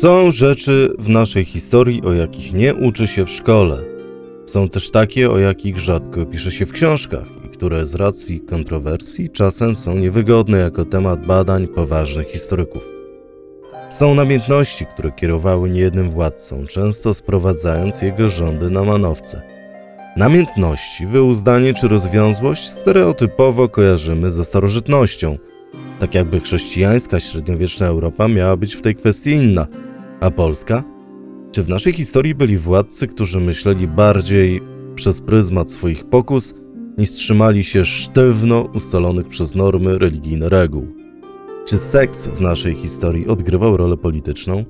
Są rzeczy w naszej historii, o jakich nie uczy się w szkole. Są też takie, o jakich rzadko pisze się w książkach i które z racji kontrowersji czasem są niewygodne jako temat badań poważnych historyków. Są namiętności, które kierowały niejednym władcą, często sprowadzając jego rządy na manowce. Namiętności, wyuzdanie czy rozwiązłość stereotypowo kojarzymy ze starożytnością, tak jakby chrześcijańska średniowieczna Europa miała być w tej kwestii inna. A Polska? Czy w naszej historii byli władcy, którzy myśleli bardziej przez pryzmat swoich pokus, niż trzymali się sztywno ustalonych przez normy religijne reguł? Czy seks w naszej historii odgrywał rolę polityczną?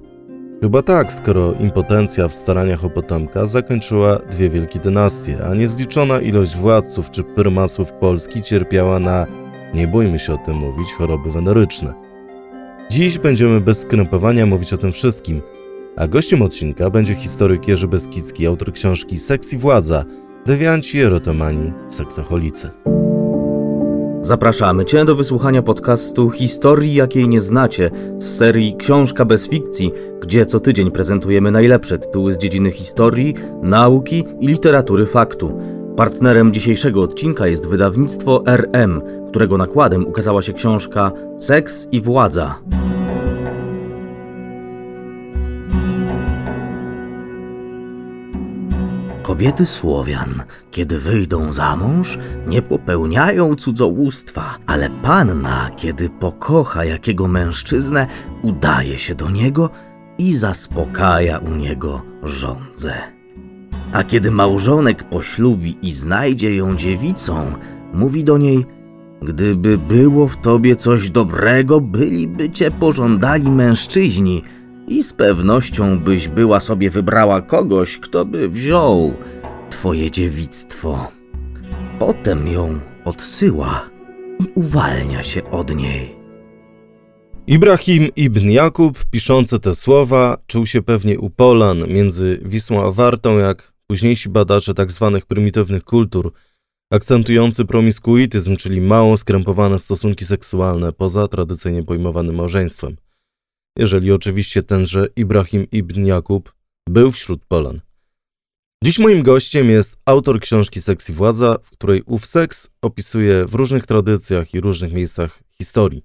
Chyba tak, skoro impotencja w staraniach o potomka zakończyła dwie wielkie dynastie, a niezliczona ilość władców czy prymasów Polski cierpiała na, nie bójmy się o tym mówić, choroby weneryczne. Dziś będziemy bez skrępowania mówić o tym wszystkim, a gościem odcinka będzie historyk Jerzy Beskidzki, autor książki Seks i Władza, dewianci, erotomani, seksoholicy. Zapraszamy Cię do wysłuchania podcastu Historii, jakiej nie znacie z serii Książka bez fikcji, gdzie co tydzień prezentujemy najlepsze tytuły z dziedziny historii, nauki i literatury faktu. Partnerem dzisiejszego odcinka jest wydawnictwo RM, którego nakładem ukazała się książka Seks i Władza. Kobiety Słowian, kiedy wyjdą za mąż, nie popełniają cudzołóstwa, ale panna, kiedy pokocha jakiego mężczyznę, udaje się do niego i zaspokaja u niego żądzę. A kiedy małżonek poślubi i znajdzie ją dziewicą, mówi do niej: Gdyby było w tobie coś dobrego, byliby cię pożądali mężczyźni i z pewnością byś była sobie wybrała kogoś, kto by wziął twoje dziewictwo. Potem ją odsyła i uwalnia się od niej. Ibrahim ibn Jakub, piszący te słowa, czuł się pewnie u między Wisłą a Wartą, jak późniejsi badacze tzw. Tak prymitywnych kultur, akcentujący promiskuityzm, czyli mało skrępowane stosunki seksualne poza tradycyjnie pojmowanym małżeństwem jeżeli oczywiście tenże Ibrahim ibn Jakub był wśród Polan. Dziś moim gościem jest autor książki Seks i Władza, w której ów seks opisuje w różnych tradycjach i różnych miejscach historii.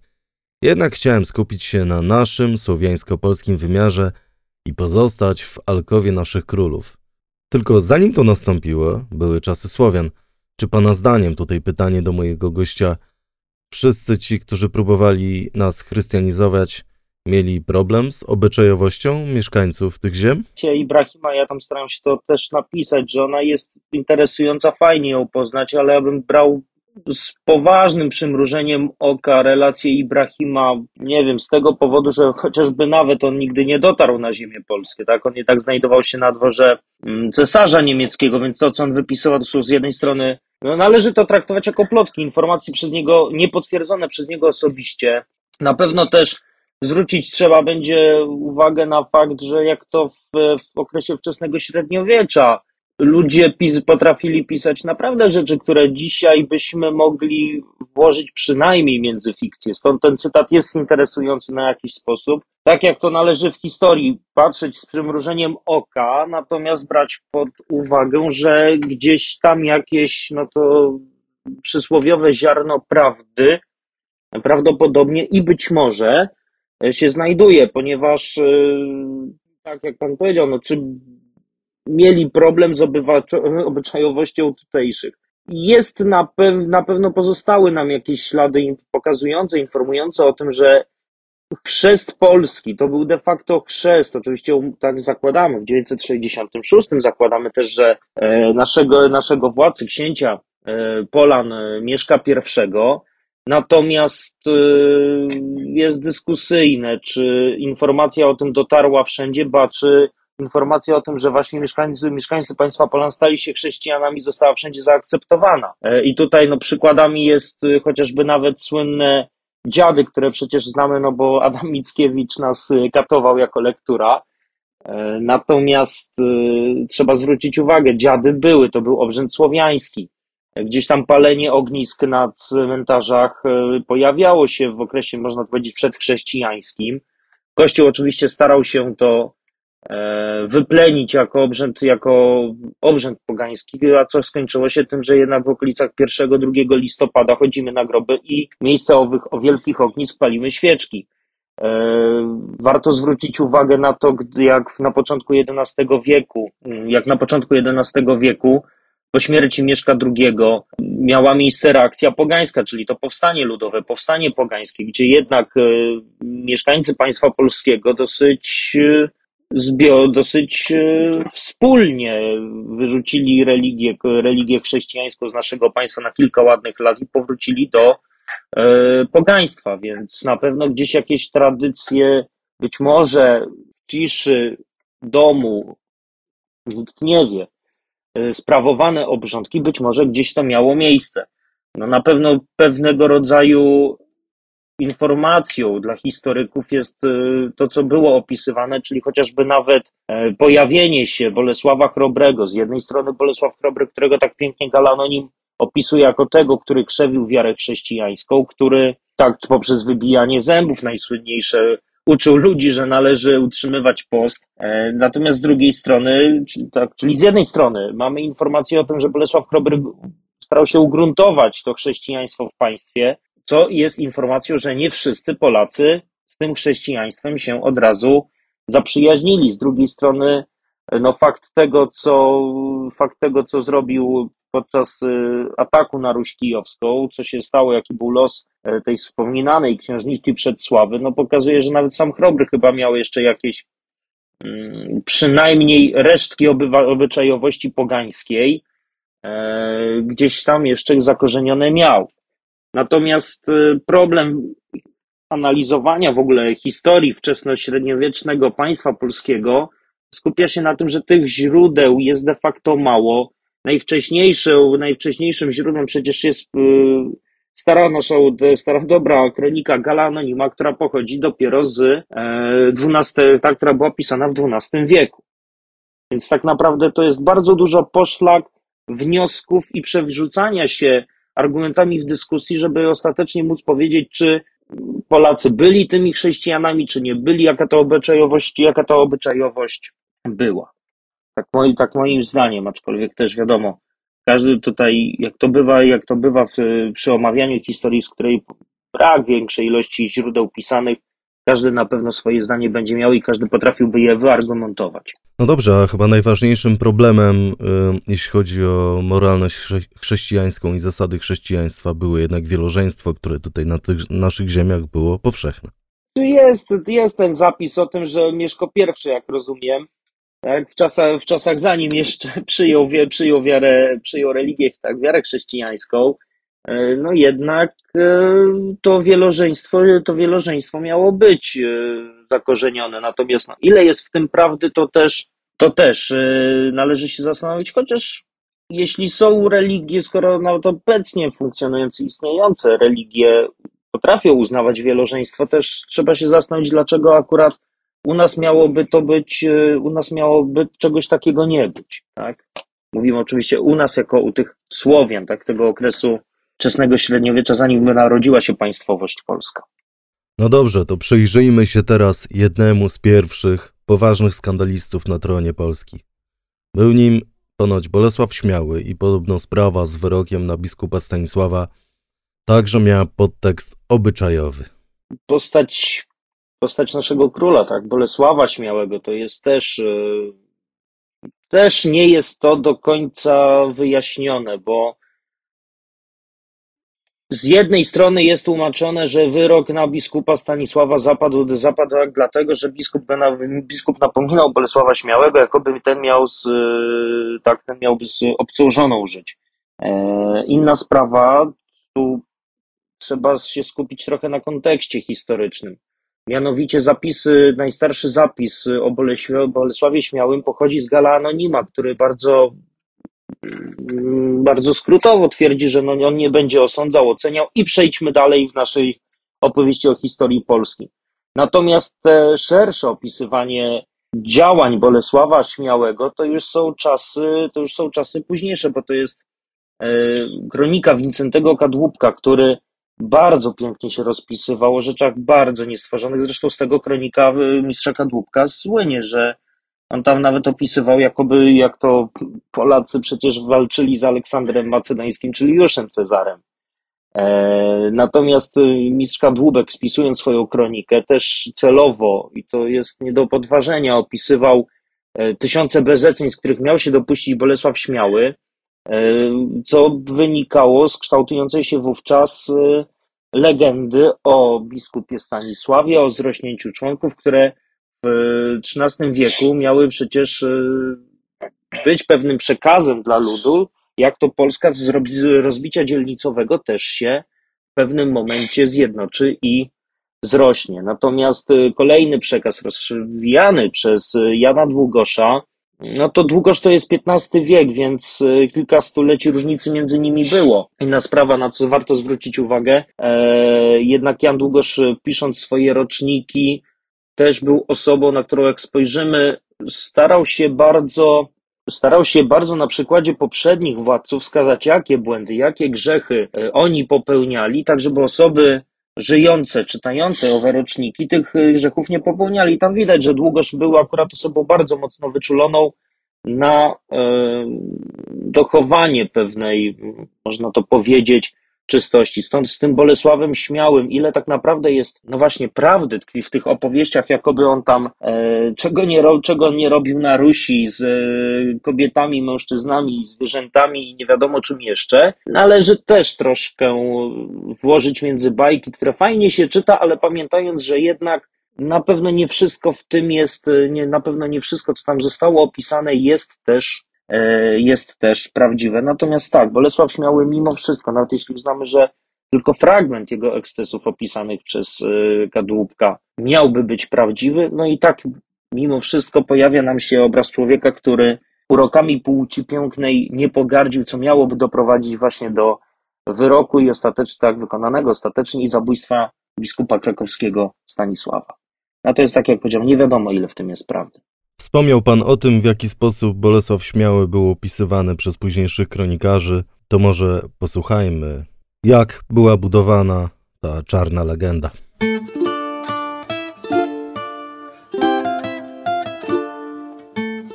Jednak chciałem skupić się na naszym słowiańsko-polskim wymiarze i pozostać w alkowie naszych królów. Tylko zanim to nastąpiło, były czasy Słowian. Czy pana zdaniem, tutaj pytanie do mojego gościa, wszyscy ci, którzy próbowali nas chrystianizować, mieli problem z obyczajowością mieszkańców tych ziem? Ibrahima, ja tam staram się to też napisać, że ona jest interesująca, fajnie ją poznać, ale ja bym brał z poważnym przymrużeniem oka relację Ibrahima, nie wiem, z tego powodu, że chociażby nawet on nigdy nie dotarł na ziemię polskie, tak? On nie tak znajdował się na dworze mm, cesarza niemieckiego, więc to, co on wypisywał, to są z jednej strony, no, należy to traktować jako plotki, informacje przez niego, niepotwierdzone przez niego osobiście. Na pewno też Zwrócić trzeba będzie uwagę na fakt, że jak to w, w okresie wczesnego średniowiecza ludzie pis, potrafili pisać naprawdę rzeczy, które dzisiaj byśmy mogli włożyć przynajmniej między fikcję. Stąd ten cytat jest interesujący na jakiś sposób. Tak jak to należy w historii patrzeć z przymrużeniem oka, natomiast brać pod uwagę, że gdzieś tam jakieś, no to przysłowiowe ziarno prawdy prawdopodobnie i być może się znajduje, ponieważ e, tak jak pan powiedział, no, czy mieli problem z obyczajowością tutejszych. Jest na, na pewno pozostały nam jakieś ślady pokazujące, informujące o tym, że chrzest polski to był de facto chrzest. Oczywiście tak zakładamy w 966, zakładamy też, że e, naszego, naszego władcy, księcia Polan Mieszka I Natomiast jest dyskusyjne, czy informacja o tym dotarła wszędzie, ba czy informacja o tym, że właśnie mieszkańcy, mieszkańcy państwa Polan stali się chrześcijanami, została wszędzie zaakceptowana. E, I tutaj no, przykładami jest y, chociażby nawet słynne dziady, które przecież znamy, no bo Adam Mickiewicz nas y, katował jako lektura. E, natomiast trzeba zwrócić uwagę, dziady były, to był obrzęd słowiański. Gdzieś tam palenie ognisk na cmentarzach e, pojawiało się w okresie, można powiedzieć, przedchrześcijańskim. Kościół oczywiście starał się to e, wyplenić jako obrzęd, jako obrzęd pogański, a co skończyło się tym, że jednak w okolicach 1-2 listopada chodzimy na groby i w miejsce owych o wielkich ognisk palimy świeczki. E, warto zwrócić uwagę na to, jak na początku XI wieku, jak na początku XI wieku po śmierci Mieszka II miała miejsce reakcja pogańska, czyli to powstanie ludowe, powstanie pogańskie, gdzie jednak e, mieszkańcy państwa polskiego dosyć e, zbio, dosyć wspólnie wyrzucili religię, religię chrześcijańską z naszego państwa na kilka ładnych lat i powrócili do E, pogaństwa, więc na pewno gdzieś jakieś tradycje, być może w ciszy domu, nikt nie wie, e, sprawowane obrządki, być może gdzieś to miało miejsce. No na pewno pewnego rodzaju informacją dla historyków jest e, to, co było opisywane, czyli chociażby nawet pojawienie się Bolesława Chrobrego. Z jednej strony Bolesław Chrobry, którego tak pięknie Galanonim opisuje jako tego, który krzewił wiarę chrześcijańską, który tak poprzez wybijanie zębów najsłynniejsze uczył ludzi, że należy utrzymywać post. E, natomiast z drugiej strony, czyli, tak, czyli z jednej strony mamy informację o tym, że Bolesław Chrobry starał się ugruntować to chrześcijaństwo w państwie, co jest informacją, że nie wszyscy Polacy z tym chrześcijaństwem się od razu zaprzyjaźnili. Z drugiej strony, no fakt tego, co, fakt tego, co zrobił podczas y, ataku na Ruś Kijowską, co się stało, jaki był los e, tej wspominanej księżniczki Przedsławy, no pokazuje, że nawet sam Chrobry chyba miał jeszcze jakieś mm, przynajmniej resztki obywa, obyczajowości pogańskiej, e, gdzieś tam jeszcze zakorzenione miał. Natomiast y, problem analizowania w ogóle historii wczesnośredniowiecznego państwa polskiego skupia się na tym, że tych źródeł jest de facto mało. Najwcześniejszym, najwcześniejszym źródłem przecież jest y, stara nasza, stara dobra kronika Gala Anonima, która pochodzi dopiero z XII, e, ta, która była pisana w XII wieku. Więc tak naprawdę to jest bardzo dużo poszlak, wniosków i przewrzucania się argumentami w dyskusji, żeby ostatecznie móc powiedzieć, czy Polacy byli tymi chrześcijanami, czy nie byli, jaka to obyczajowość, jaka obyczajowość była. Tak, moi, tak moim zdaniem, aczkolwiek też wiadomo, każdy tutaj, jak to bywa, jak to bywa w, przy omawianiu historii, z której brak większej ilości źródeł pisanych, każdy na pewno swoje zdanie będzie miał i każdy potrafiłby je wyargumentować. No dobrze, a chyba najważniejszym problemem, y, jeśli chodzi o moralność chrześcijańską i zasady chrześcijaństwa, było jednak wielożeństwo, które tutaj na tych naszych ziemiach było powszechne. Jest, jest ten zapis o tym, że Mieszko I, jak rozumiem, tak, w, czasach, w czasach zanim jeszcze przyjął, przyjął wiarę, przyjął religię, tak, wiarę chrześcijańską, no jednak e, to wielożeństwo, to wielożeństwo miało być e, zakorzenione. Natomiast no, ile jest w tym prawdy, to też, to też należy się zastanowić, chociaż jeśli są religie, skoro nawet obecnie funkcjonujące, istniejące religie potrafią uznawać wielożeństwo, też trzeba się zastanowić, dlaczego akurat u nas miałoby to być, e, u nas miałoby czegoś takiego nie być, tak? Mówimy oczywiście u nas jako u tych Słowian, tak, tego okresu wczesnego średniowiecza, zanim narodziła się państwowość polska. No dobrze, to przyjrzyjmy się teraz jednemu z pierwszych poważnych skandalistów na tronie Polski. Był nim ponoć Bolesław Śmiały i podobno sprawa z wyrokiem na biskupa Stanisława także miała podtekst obyczajowy. Postać postać naszego króla, tak, Bolesława Śmiałego, to jest też, e, też nie jest to do końca wyjaśnione, bo z jednej strony jest tłumaczone, że wyrok na biskupa Stanisława zapadł, zapadł dlatego, że biskup, biskup napominał Bolesława Śmiałego, jakoby ten miał z, tak, ten miałby z obcą żoną żyć. E, inna sprawa, tu trzeba się skupić trochę na kontekście historycznym. Mianowicie zapisy, najstarszy zapis o Bolesławie Śmiałym pochodzi z Gala Anonima, który bardzo, bardzo skrótowo twierdzi, że no on nie będzie osądzał, oceniał i przejdźmy dalej w naszej opowieści o historii Polski. Natomiast te szersze opisywanie działań Bolesława Śmiałego to już są czasy, to już są czasy późniejsze, bo to jest e, kronika Wincentego Kadłubka, który bardzo pięknie się rozpisywał o rzeczach bardzo niestworzonych. Zresztą z tego kronika y, mistrza Kadłubka słynie, że on tam nawet opisywał, jakoby jak to Polacy przecież walczyli z Aleksandrem Macedońskim, czyli Juszem Cezarem. E, natomiast y, mistrz Kadłubek, spisując swoją kronikę, też celowo, i to jest nie do podważenia, opisywał e, tysiące bezeceń, z których miał się dopuścić Bolesław Śmiały, e, co wynikało z kształtującej się wówczas legendy o biskupie Stanisławie, o zrośnięciu członków, które XIII wieku miały przecież być pewnym przekazem dla ludu, jak to Polska z rozbicia dzielnicowego też się w pewnym momencie zjednoczy i zrośnie. Natomiast y, kolejny przekaz rozwijany przez y, Jana Długosza, no to Długosz to jest XV wiek, więc y, kilka stuleci różnicy między nimi było. Inna sprawa, na co warto zwrócić uwagę, e, jednak Jan Długosz pisząc swoje roczniki też był osobą, na którą jak spojrzymy, starał się bardzo Starał się bardzo na przykładzie poprzednich władców wskazać, jakie błędy, jakie grzechy e, oni popełniali, tak żeby osoby żyjące, czytające owe roczniki tych e, grzechów nie popełniali. Tam widać, że Długosz był akurat osobą bardzo mocno wyczuloną na e, dochowanie pewnej, można to powiedzieć, czystości. Stąd z tym Bolesławem Śmiałym, ile tak naprawdę jest, no właśnie, prawdy tkwi w tych opowieściach, jakoby on tam e, czego, nie, czego nie robił na Rusi z e, kobietami, mężczyznami, zwierzętami i nie wiadomo czym jeszcze, należy też troszkę włożyć między bajki, które fajnie się czyta, ale pamiętając, że jednak na pewno nie wszystko w tym jest, nie, na pewno nie wszystko, co tam zostało opisane, jest też E, jest też prawdziwe. Natomiast tak, Bolesław Śmiały mimo wszystko, nawet jeśli uznamy, że tylko fragment jego ekscesów opisanych przez e, Kadłubka miałby być prawdziwy, no i tak mimo wszystko pojawia nam się obraz człowieka, który urokami płci pięknej nie pogardził, co miałoby doprowadzić właśnie do wyroku i ostatecznie tak wykonanego ostatecznie i zabójstwa biskupa krakowskiego Stanisława. No to jest tak, jak powiedziałem, nie wiadomo ile w tym jest prawdy. Wspomniał pan o tym, w jaki sposób Bolesław Śmiały był opisywany przez późniejszych kronikarzy. To może posłuchajmy, jak była budowana ta czarna legenda.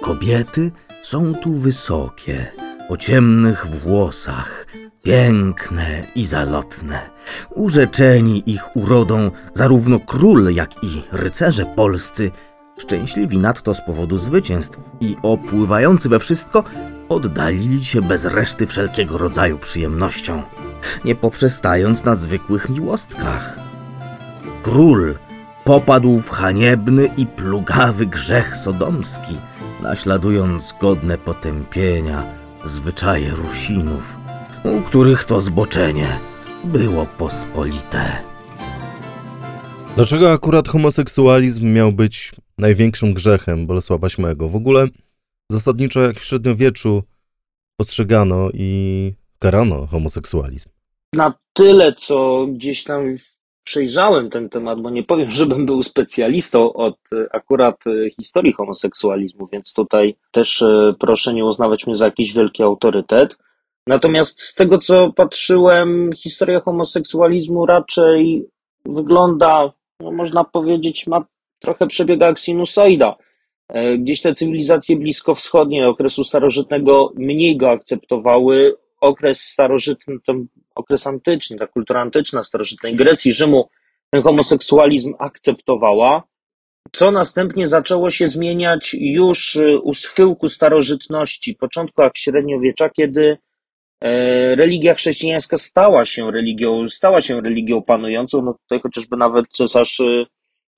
Kobiety są tu wysokie, o ciemnych włosach, piękne i zalotne. Urzeczeni ich urodą zarówno król, jak i rycerze polscy Szczęśliwi nadto z powodu zwycięstw i opływający we wszystko, oddalili się bez reszty wszelkiego rodzaju przyjemnością, nie poprzestając na zwykłych miłostkach. Król popadł w haniebny i plugawy grzech sodomski, naśladując godne potępienia zwyczaje Rusinów, u których to zboczenie było pospolite. Dlaczego akurat homoseksualizm miał być największym grzechem Bolesława Śmego. W ogóle zasadniczo jak w średniowieczu postrzegano i karano homoseksualizm. Na tyle, co gdzieś tam przejrzałem ten temat, bo nie powiem, żebym był specjalistą od akurat historii homoseksualizmu, więc tutaj też e, proszę nie uznawać mnie za jakiś wielki autorytet. Natomiast z tego, co patrzyłem, historia homoseksualizmu raczej wygląda, no można powiedzieć, ma trochę przebiega jak sinusoida. E, gdzieś te cywilizacje bliskowschodnie okresu starożytnego mniej go akceptowały. Okres starożytny, ten okres antyczny, ta kultura antyczna starożytnej Grecji, Rzymu, ten homoseksualizm akceptowała, co następnie zaczęło się zmieniać już e, u schyłku starożytności, początku średniowiecza, kiedy religia chrześcijańska stała się religią, stała się religią panującą, no tutaj chociażby nawet cesarz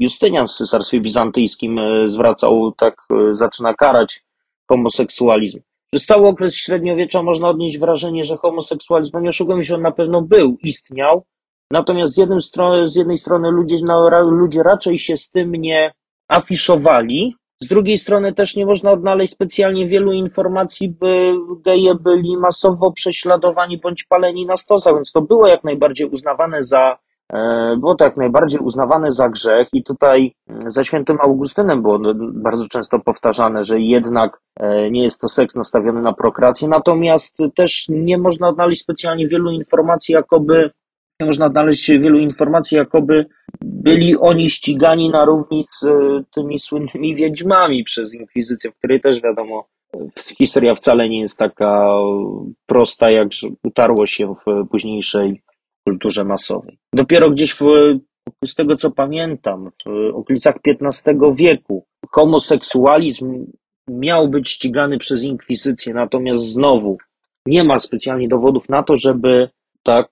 Justynian w Cesarstwie Bizantyjskim e, zwracał, tak e, zaczyna karać homoseksualizm. Przez cały okres średniowiecza można odnieść wrażenie, że homoseksualizm, nie oszukujmy się, on na pewno był, istniał, natomiast z, jednym z jednej strony ludzie, no, ludzie raczej się z tym nie afiszowali, z drugiej strony też nie można odnaleźć specjalnie wielu informacji, by geje byli masowo prześladowani bądź paleni na stosach, więc to było jak najbardziej uznawane za E, było to jak najbardziej uznawane za grzech i tutaj mm, ze świętym Augustynem było bardzo często powtarzane, że jednak e, nie jest to seks nastawiony na prokreację, natomiast też nie można odnaleźć specjalnie wielu informacji, jakoby można znaleźć wielu informacji, jakoby byli oni ścigani na równi z e, tymi słynnymi wiedźmami przez inkwizycję, w której też wiadomo, historia wcale nie jest taka prosta, jak utarło się w późniejszej kulturze masowej. Dopiero gdzieś w, z tego co pamiętam, w okolicach XV wieku homoseksualizm miał być ścigany przez inkwizycję, natomiast znowu nie ma specjalnie dowodów na to, żeby tak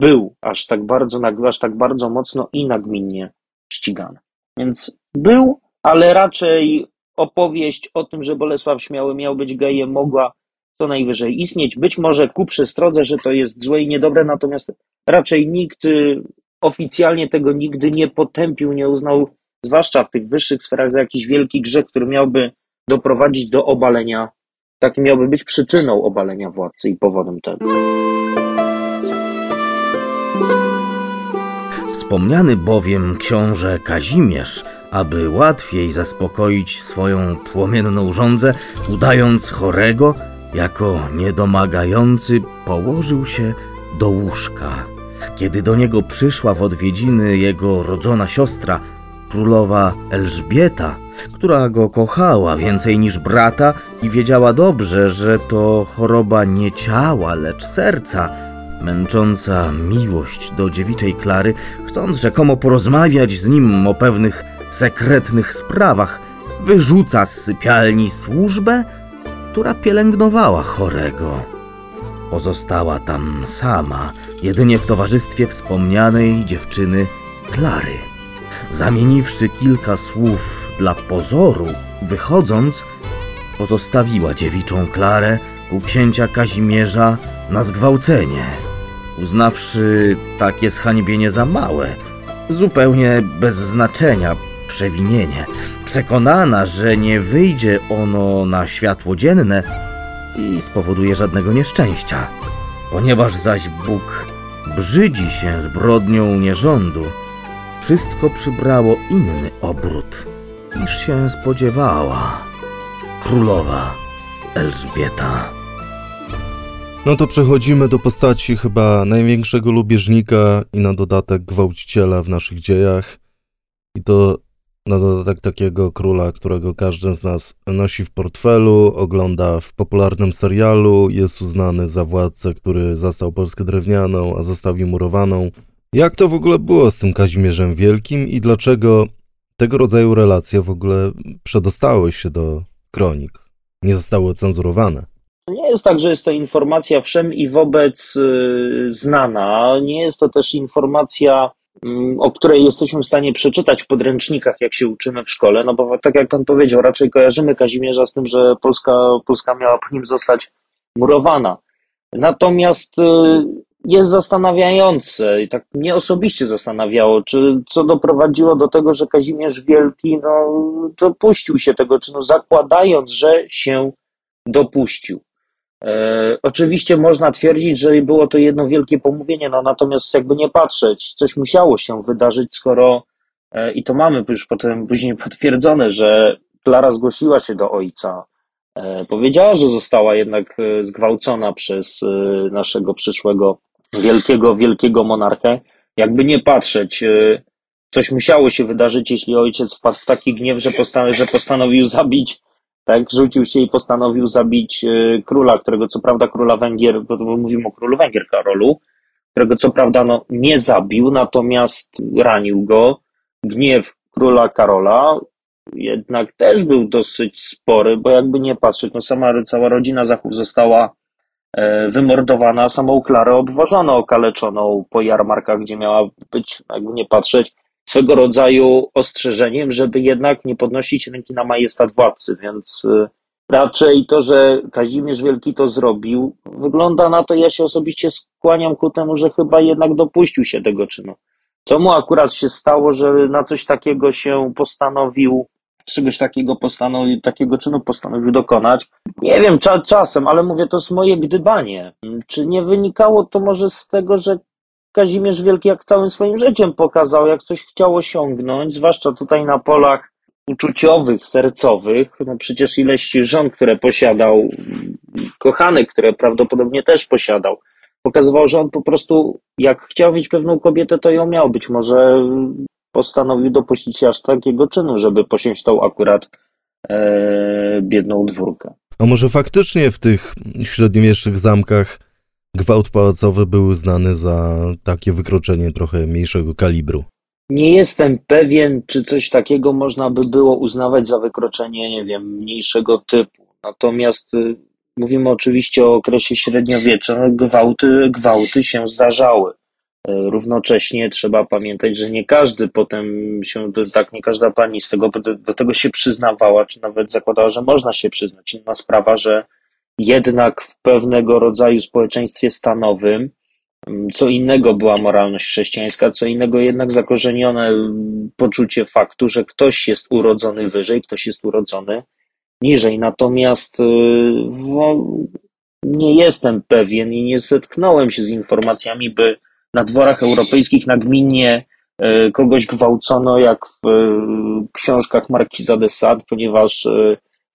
był aż tak bardzo, aż tak bardzo mocno i nagminnie ścigany. Więc był, ale raczej opowieść o tym, że Bolesław Śmiały miał być gejem, mogła co najwyżej istnieć. Być może ku przestrodze, że to jest złe i niedobre, natomiast raczej nikt y, oficjalnie tego nigdy nie potępił, nie uznał, zwłaszcza w tych wyższych sferach, za jakiś wielki grzech, który miałby doprowadzić do obalenia, taki miałby być przyczyną obalenia władcy i powodem tego. Wspomniany bowiem książę Kazimierz, aby łatwiej zaspokoić swoją płomienną żądzę, udając chorego, jako niedomagający, położył się do łóżka. Kiedy do niego przyszła w odwiedziny jego rodzona siostra, królowa Elżbieta, która go kochała więcej niż brata i wiedziała dobrze, że to choroba nie ciała, lecz serca, męcząca miłość do dziewiczej Klary, chcąc rzekomo porozmawiać z nim o pewnych sekretnych sprawach, wyrzuca z sypialni służbę, która pielęgnowała chorego. Pozostała tam sama, jedynie w towarzystwie wspomnianej dziewczyny Klary. Zamieniwszy kilka słów dla pozoru, wychodząc, pozostawiła dziewiczą Klarę u księcia Kazimierza na zgwałcenie, uznawszy takie zhańbienie za małe, zupełnie bez znaczenia przewinienie, przekonana, że nie wyjdzie ono na światło dzienne i spowoduje żadnego nieszczęścia, ponieważ zaś Bóg brzydzi się zbrodnią nierządu, wszystko przybrało inny obrót niż się spodziewała królowa Elżbieta. No to przechodzimy do postaci chyba największego lubieżnika i na dodatek gwałciciela w naszych dziejach. I to na dodatek takiego króla, którego każdy z nas nosi w portfelu, ogląda w popularnym serialu, jest uznany za władcę, który zastał Polskę drewnianą, a zostawił murowaną. Jak to w ogóle było z tym Kazimierzem Wielkim i dlaczego tego rodzaju relacje w ogóle przedostały się do kronik, nie zostały ocenzurowane? Nie jest tak, że jest to informacja wszem i wobec y, znana. Nie jest to też informacja, mm, o której jesteśmy w stanie przeczytać w podręcznikach, jak się uczymy w szkole, no bo tak jak pan powiedział, raczej kojarzymy Kazimierza z tym, że Polska, Polska miała po nim zostać murowana. Natomiast y, jest zastanawiające i tak mnie osobiście zastanawiało, czy co doprowadziło do tego, że Kazimierz Wielki no, dopuścił się tego czynu, zakładając, że się dopuścił. E, oczywiście można twierdzić, że było to jedno wielkie pomówienie, no natomiast jakby nie patrzeć, coś musiało się wydarzyć, skoro e, i to mamy już potem później potwierdzone, że Klara zgłosiła się do ojca. E, powiedziała, że została jednak zgwałcona przez naszego przyszłego wielkiego, wielkiego monarchę. Jakby nie patrzeć, coś musiało się wydarzyć, jeśli ojciec wpadł w taki gniew, że, że postanowił zabić tak, rzucił się i postanowił zabić e, króla, którego co prawda króla Węgier, bo mówimy o królu Węgier Karolu, którego co prawda no, nie zabił, natomiast ranił go. Gniew króla Karola jednak też był dosyć spory, bo jakby nie patrzeć, no sama cała rodzina Zachów została e, wymordowana, samą Klarę obważono, okaleczoną po jarmarkach, gdzie miała być, jakby nie patrzeć, swego rodzaju ostrzeżeniem, żeby jednak nie podnosić ręki na majestat władcy, więc y, raczej to, że Kazimierz Wielki to zrobił, wygląda na to, ja się osobiście skłaniam ku temu, że chyba jednak dopuścił się tego czynu. Co mu akurat się stało, że na coś takiego się postanowił, czegoś takiego postanowił, takiego czynu postanowił dokonać. Nie wiem, cza, czasem, ale mówię, to jest moje gdybanie. Czy nie wynikało to może z tego, że Kazimierz Wielki jak całym swoim życiem pokazał, jak coś chciał osiągnąć, zwłaszcza tutaj na polach uczuciowych, sercowych. No przecież ileś żon, które posiadał, kochanek, które prawdopodobnie też posiadał. pokazywało, że on po prostu, jak chciał mieć pewną kobietę, to ją miał. Być może postanowił dopuścić się aż takiego czynu, żeby posiąść tą akurat e, biedną dwórkę. A może faktycznie w tych średniowiecznych zamkach gwałt pałacowy był znany za takie wykroczenie trochę mniejszego kalibru? Nie jestem pewien, czy coś takiego można by było uznawać za wykroczenie, nie wiem, mniejszego typu. Natomiast y, mówimy oczywiście o okresie średniowiecza, gwałty, gwałty się zdarzały. Y, równocześnie trzeba pamiętać, że nie każdy potem się, tak nie każda pani z tego, do tego się przyznawała, czy nawet zakładała, że można się przyznać. Inna sprawa, że jednak w pewnego rodzaju społeczeństwie stanowym mm, co innego była moralność chrześcijańska, co innego jednak zakorzenione mm, poczucie faktu, że ktoś jest urodzony wyżej, ktoś jest urodzony niżej. Natomiast y, nie jestem pewien i nie zetknąłem się z informacjami, by na dworach europejskich nagminnie y, kogoś gwałcono, jak w y, książkach Markiza de Sade, ponieważ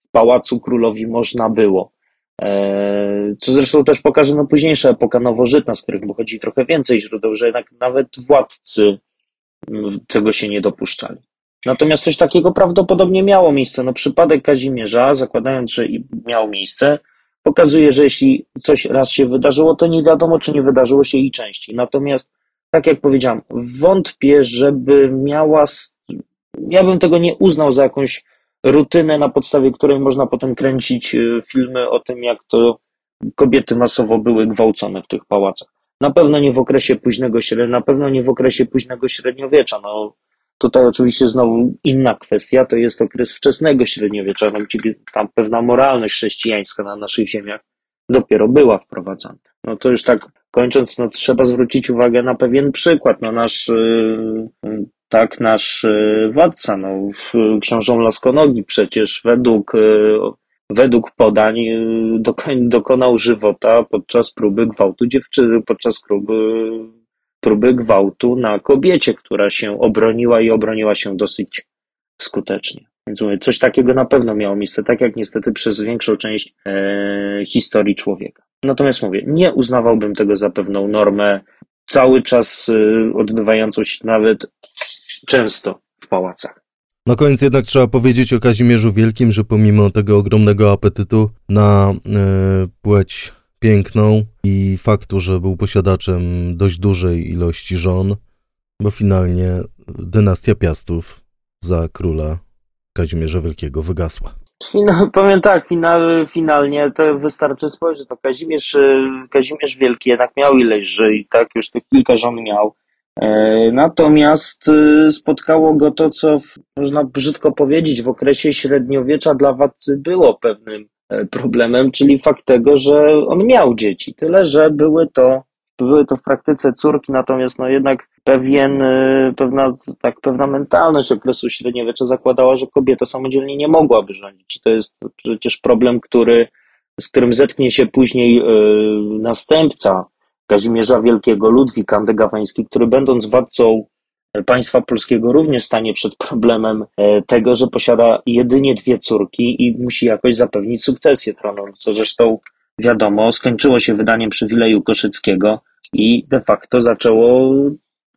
w Pałacu Królowi można było. E, co zresztą też pokaże no, późniejsza epoka nowożytna, z których pochodzi trochę więcej źródeł, że jednak nawet władcy tego się nie dopuszczali. Natomiast coś takiego prawdopodobnie miało miejsce. No, przypadek Kazimierza, zakładając, że miał miejsce, pokazuje, że jeśli coś raz się wydarzyło, to nie wiadomo, czy nie wydarzyło się i częściej. Natomiast, tak jak powiedziałem, wątpię, żeby miała. Ja bym tego nie uznał za jakąś rutynę, na podstawie której można potem kręcić y, filmy o tym, jak to kobiety masowo były gwałcone w tych pałacach. Na pewno nie w okresie późnego na pewno nie w okresie późnego średniowiecza. No, tutaj oczywiście znowu inna kwestia, to jest okres wczesnego średniowiecza, no, tam pewna moralność chrześcijańska na naszych ziemiach dopiero była wprowadzana. No to już tak kończąc, no trzeba zwrócić uwagę na pewien przykład. No nasz yy, tak nasz e, władca, no, książę Laskonogi przecież według, e, według podań dokonał żywota podczas próby gwałtu dziewczyny, podczas próby, próby gwałtu na kobiecie, która się obroniła i obroniła się dosyć skutecznie. Więc mówię, coś takiego na pewno miało miejsce, tak jak niestety przez większą część e, historii człowieka. Natomiast mówię, nie uznawałbym tego za pewną normę, cały czas e, odbywającą się nawet często w pałacach. Na koniec jednak trzeba powiedzieć o Kazimierzu Wielkim, że pomimo tego ogromnego apetytu na y, płeć piękną i faktu, że był posiadaczem dość dużej ilości żon, bo finalnie dynastia Piastów za króla Kazimierza Wielkiego wygasła. Final, powiem tak, final, finalnie to wystarczy spojrzeć, to Kazimierz, e, Kazimierz Wielki jednak miał ileś żyć, tak, już tych kilka żon miał, E, natomiast e, spotkało go to, co można brzydko powiedzieć, w okresie średniowiecza dla władcy było pewnym e, problemem, czyli fakt tego, że on miał dzieci. Tyle, że były to, były to w praktyce córki, natomiast no jednak pewien, pewna, tak, pewna mentalność okresu średniowiecza zakładała, że kobieta samodzielnie nie mogła wyrządzić. To jest przecież problem, który, z którym zetknie się później następca Kazimierza Wielkiego, Ludwik Andegaweński, który będąc władcą państwa polskiego również stanie przed problemem e, tego, że posiada jedynie dwie córki i musi jakoś zapewnić sukcesję tronu, co zresztą wiadomo, skończyło się wydaniem przywileju Koszyckiego i de facto zaczęło,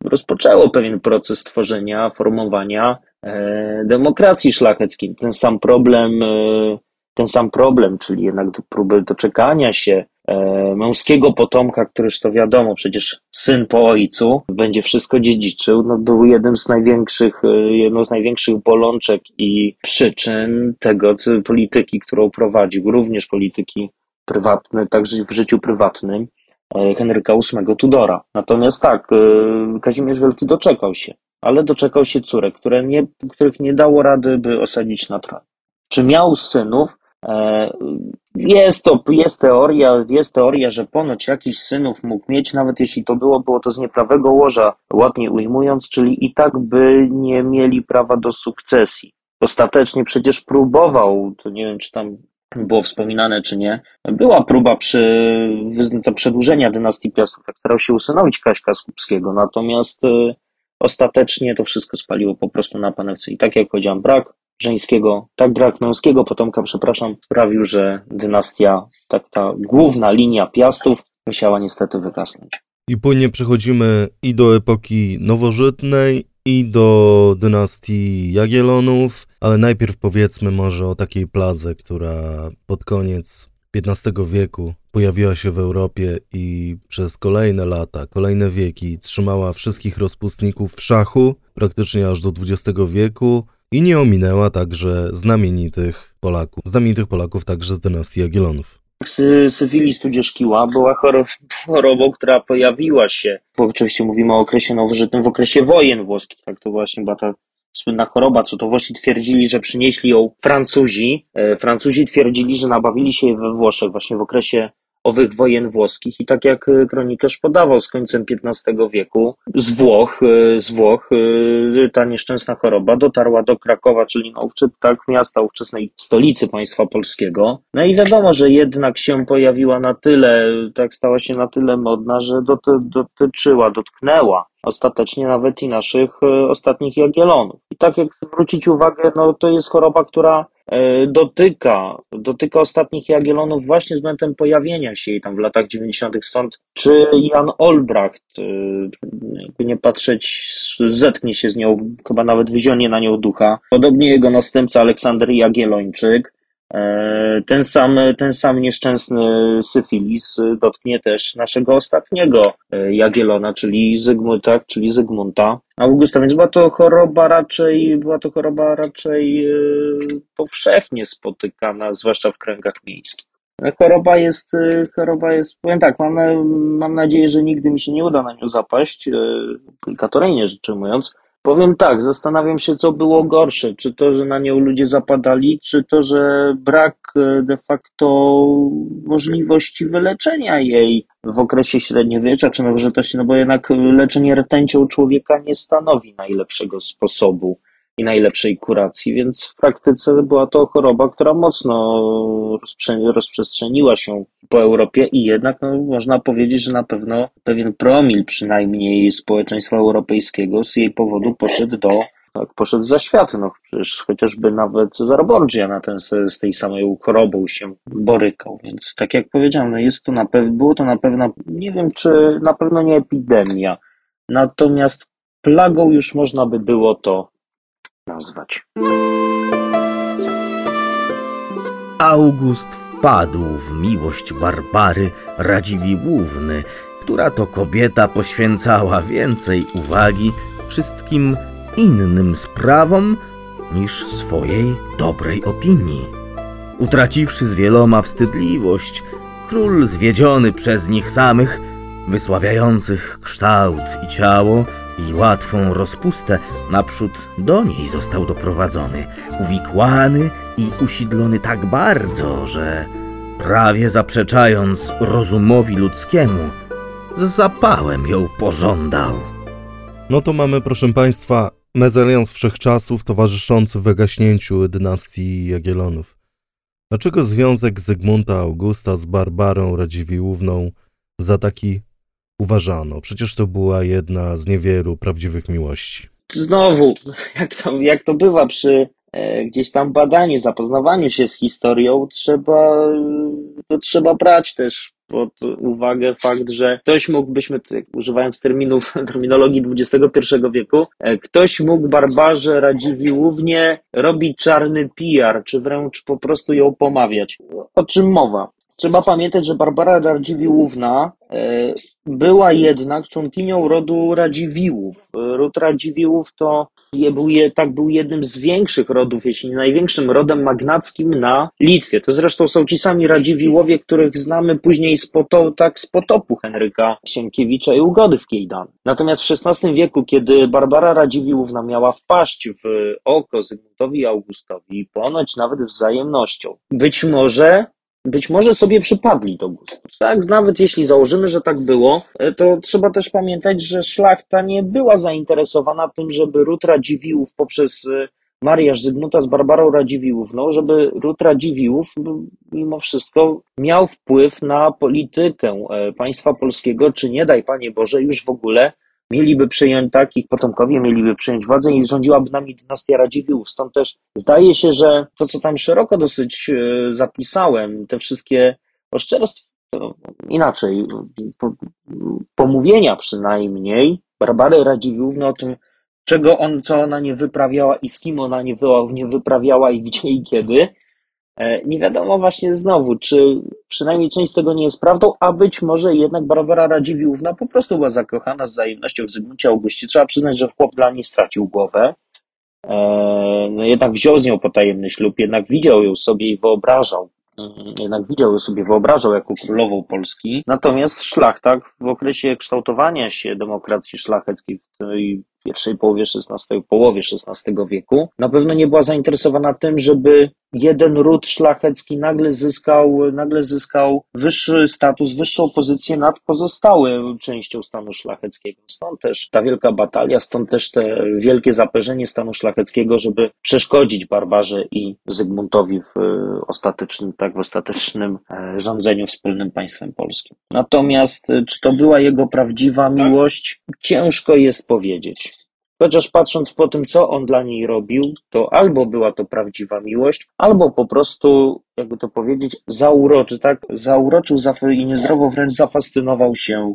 rozpoczęło pewien proces tworzenia, formowania e, demokracji szlacheckiej. Ten sam problem, e, ten sam problem, czyli jednak próby doczekania się E, męskiego potomka, któryż to wiadomo, przecież syn po ojcu będzie wszystko dziedziczył, no był jednym z największych, jedną z największych bolączek i przyczyn tego polityki, którą prowadził, również polityki prywatnej, także w życiu prywatnym e, Henryka VIII Tudora. Natomiast tak, Kazimierz Wielki doczekał się, ale doczekał się córek, które nie, których nie dało rady, by osadzić na tronie. Czy miał synów? Jest to, jest teoria, jest teoria, że ponoć jakiś synów mógł mieć, nawet jeśli to było, było to z nieprawego łoża, ładnie ujmując, czyli i tak by nie mieli prawa do sukcesji. Ostatecznie przecież próbował, to nie wiem, czy tam było wspominane, czy nie, była próba przy, przedłużenia dynastii Piastów, tak starał się usynowić Kaśka Skupskiego, natomiast y, ostatecznie to wszystko spaliło po prostu na panewce. I tak jak powiedziałem, brak żeńskiego, tak brak męskiego potomka, przepraszam, sprawił, że dynastia, tak ta główna linia Piastów musiała niestety wygasnąć. I płynnie przechodzimy i do epoki nowożytnej, i do dynastii Jagiellonów, ale najpierw powiedzmy może o takiej pladze, która pod koniec XV wieku pojawiła się w Europie i przez kolejne lata, kolejne wieki trzymała wszystkich rozpustników w szachu, praktycznie aż do XX wieku i nie ominęła także znamienitych Polaków, znamienitych Polaków także z dynastii Jagiellonów. Sy syfilis tudzież kiła była chorobą, która pojawiła się, bo oczywiście mówimy o okresie nowożytnym, w okresie wojen włoskich, tak to właśnie była ta słynna choroba, co to Włosi twierdzili, że przynieśli ją Francuzi. E, Francuzi twierdzili, że nabawili się jej we Włoszech właśnie w okresie owych wojen włoskich i tak jak e, kronikarz podawał z końcem XV wieku z Włoch, e, z Włoch e, ta nieszczęsna choroba dotarła do Krakowa, czyli no, tak miasta ówczesnej stolicy państwa polskiego. No i wiadomo, że jednak się pojawiła na tyle, tak stała się na tyle modna, że dotyczyła, dotknęła ostatecznie nawet i naszych ostatnich Jagiellonów. I tak jak zwrócić uwagę, no to jest choroba, która E, dotyka, dotyka ostatnich Jagiellonów właśnie z momentem pojawienia się jej tam w latach 90. Stąd czy Jan Olbracht, e, jakby nie patrzeć, zetknie się z nią, chyba nawet wyzionie na nią ducha. Podobnie jego następca Aleksander Jagiellończyk, E, ten sam, ten sam nieszczęsny syfilis dotknie też naszego ostatniego e, Jagielona, czyli Zygmunta, czyli Zygmunta Augusta, więc była to choroba raczej, była to choroba raczej e, powszechnie spotykana, zwłaszcza w kręgach miejskich. Choroba jest, choroba jest, powiem tak, mam, mam nadzieję, że nigdy mi się nie uda na nią zapaść, obligatoryjnie rzecz ujmując, Powiem tak, zastanawiam się, co było gorsze. Czy to, że na nią ludzie zapadali, czy to, że brak e, de facto możliwości wyleczenia jej w okresie średniowiecza czy nowożytności, no bo jednak leczenie rtęcią człowieka nie stanowi najlepszego sposobu i najlepszej kuracji, więc w praktyce była to choroba, która mocno rozprzestrzeniła się po Europie i jednak no, można powiedzieć, że na pewno pewien promil przynajmniej społeczeństwa europejskiego z jej powodu poszedł do tak, poszedł za świat, no przecież chociażby nawet Cezar Borgia na ten, z tej samej chorobą się borykał, więc tak jak powiedziałem, no jest to na pewno, było to na pewno, nie wiem czy na pewno nie epidemia, natomiast plagą już można by było to nazwać. August wpadł w miłość Barbary Radziwiłłówny, która to kobieta poświęcała więcej uwagi wszystkim innym sprawom niż swojej dobrej opinii. Utraciwszy z wieloma wstydliwość, król zwiedziony przez nich samych, wysławiających kształt i ciało, i łatwą rozpustę naprzód do niej został doprowadzony, uwikłany i usidlony tak bardzo, że prawie zaprzeczając rozumowi ludzkiemu, z zapałem ją pożądał. No to mamy, proszę Państwa, mezalians wszechczasów towarzyszący wygaśnięciu dynastii Jagiellonów. Dlaczego związek Zygmunta Augusta z Barbarą Radziwiłłówną za taki uważano. Przecież to była jedna z niewielu prawdziwych miłości. Znowu, jak to, jak to bywa przy e, gdzieś tam badaniu, zapoznawaniu się z historią, trzeba, to trzeba brać też pod uwagę fakt, że ktoś mógłbyśmy, używając terminów, terminologii XXI wieku, e, ktoś mógł barbarze Radziwiłłównie robić czarny PR, czy wręcz po prostu ją pomawiać. O czym mowa? Trzeba pamiętać, że Barbara Radziwiłłówna e, była jednak członkinią rodu Radziwiłłów. Ród Radziwiłłów to był, tak był jednym z większych rodów, jeśli nie największym rodem magnackim na Litwie. To zresztą są ci sami Radziwiłłowie, których znamy później z, potopu, tak, z potopu Henryka Sienkiewicza i Ugody w Kejdan. Natomiast w XVI wieku, kiedy Barbara Radziwiłłówna miała wpaść w oko Zygmuntowi i Augustowi, ponoć nawet wzajemnością, być może być może sobie przypadli do gustu. Tak, nawet jeśli założymy, że tak było, e, to trzeba też pamiętać, że szlachta nie była zainteresowana tym, żeby ród Radziwiłłów poprzez e, mariaż Zygmunta z Barbarą Radziwiłłówną, żeby ród Radziwiłłów mimo wszystko miał wpływ na politykę e, państwa polskiego, czy nie daj Panie Boże, już w ogóle mieliby przyjąć, tak, ich potomkowie mieliby przyjąć władzę i rządziłaby nami dynastia Radziwiłłów. Stąd też zdaje się, że to, co tam szeroko dosyć e, zapisałem, te wszystkie oszczerstwa, to inaczej, po, pomówienia przynajmniej Barbary Radziwiłłówny o tym, czego on, co ona nie wyprawiała i z kim ona nie, nie wyprawiała i gdzie i kiedy. E, nie wiadomo właśnie znowu, czy przynajmniej część z tego nie jest prawdą, a być może jednak Barbara Radziwiłłówna po prostu była zakochana z wzajemnością w Zygmuncie Augustie. Trzeba przyznać, że chłop dla niej stracił głowę. E, no jednak wziął z nią potajemny ślub, jednak widział ją sobie i wyobrażał Mhm. jednak widział ją sobie, wyobrażał jako królową Polski. Natomiast szlachta w okresie kształtowania się demokracji szlacheckiej w tej pierwszej połowie XVI, połowie XVI wieku, na pewno nie była zainteresowana tym, żeby jeden ród szlachecki nagle zyskał, nagle zyskał wyższy status, wyższą pozycję nad pozostałą częścią stanu szlacheckiego. Stąd też ta wielka batalia, stąd też te wielkie zaperzenie stanu szlacheckiego, żeby przeszkodzić Barbarze i Zygmuntowi w ostatecznym, tak, w ostatecznym e, rządzeniu wspólnym państwem polskim. Natomiast e, czy to była jego prawdziwa miłość? Ciężko jest powiedzieć. Chociaż patrząc po tym, co on dla niej robił, to albo była to prawdziwa miłość, albo po prostu, jakby to powiedzieć, zauroczy, tak? Zauroczył i niezdrowo wręcz zafascynował się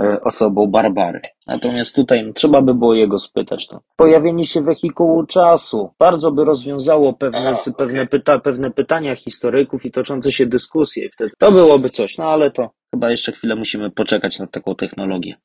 e, osobą Barbary. Natomiast tutaj no, trzeba by było jego spytać. No. Pojawienie się wehikułu czasu bardzo by rozwiązało pewne, pewne, pyta, pewne pytania historyków i toczące się dyskusje. Wtedy to byłoby coś, no ale to chyba jeszcze chwilę musimy poczekać na taką technologię.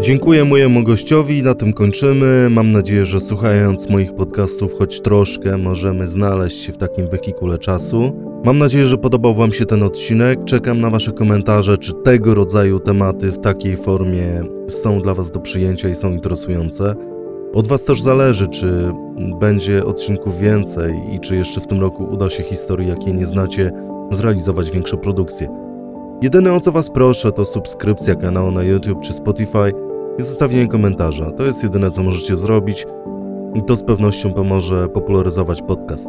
Dziękuję mojemu gościowi, na tym kończymy. Mam nadzieję, że słuchając moich podcastów choć troszkę możemy znaleźć się w takim wehikule czasu. Mam nadzieję, że podobał Wam się ten odcinek. Czekam na Wasze komentarze, czy tego rodzaju tematy w takiej formie są dla Was do przyjęcia i są interesujące. Od Was też zależy, czy będzie odcinków więcej i czy jeszcze w tym roku uda się historii, jakiej nie znacie, zrealizować większe produkcje. Jedyne o co Was proszę to subskrypcja kanału na YouTube czy Spotify – i zostawienie komentarza. To jest jedyne, co możecie zrobić i to z pewnością pomoże popularyzować podcast.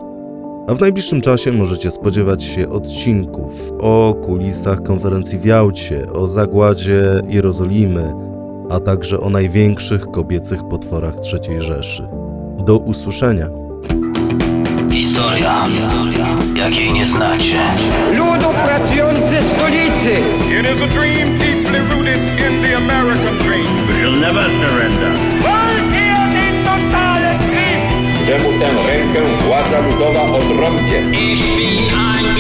A w najbliższym czasie możecie spodziewać się odcinków o kulisach konferencji w Jałcie, o zagładzie Jerozolimy, a także o największych kobiecych potworach III Rzeszy. Do usłyszenia. Historia, jakiej nie znacie. Ludu pracujący w stolicy. It is a dream deeply rooted in the American dream. We'll never surrender. Że mu tę rękę władza ludowa odrąbie. Ich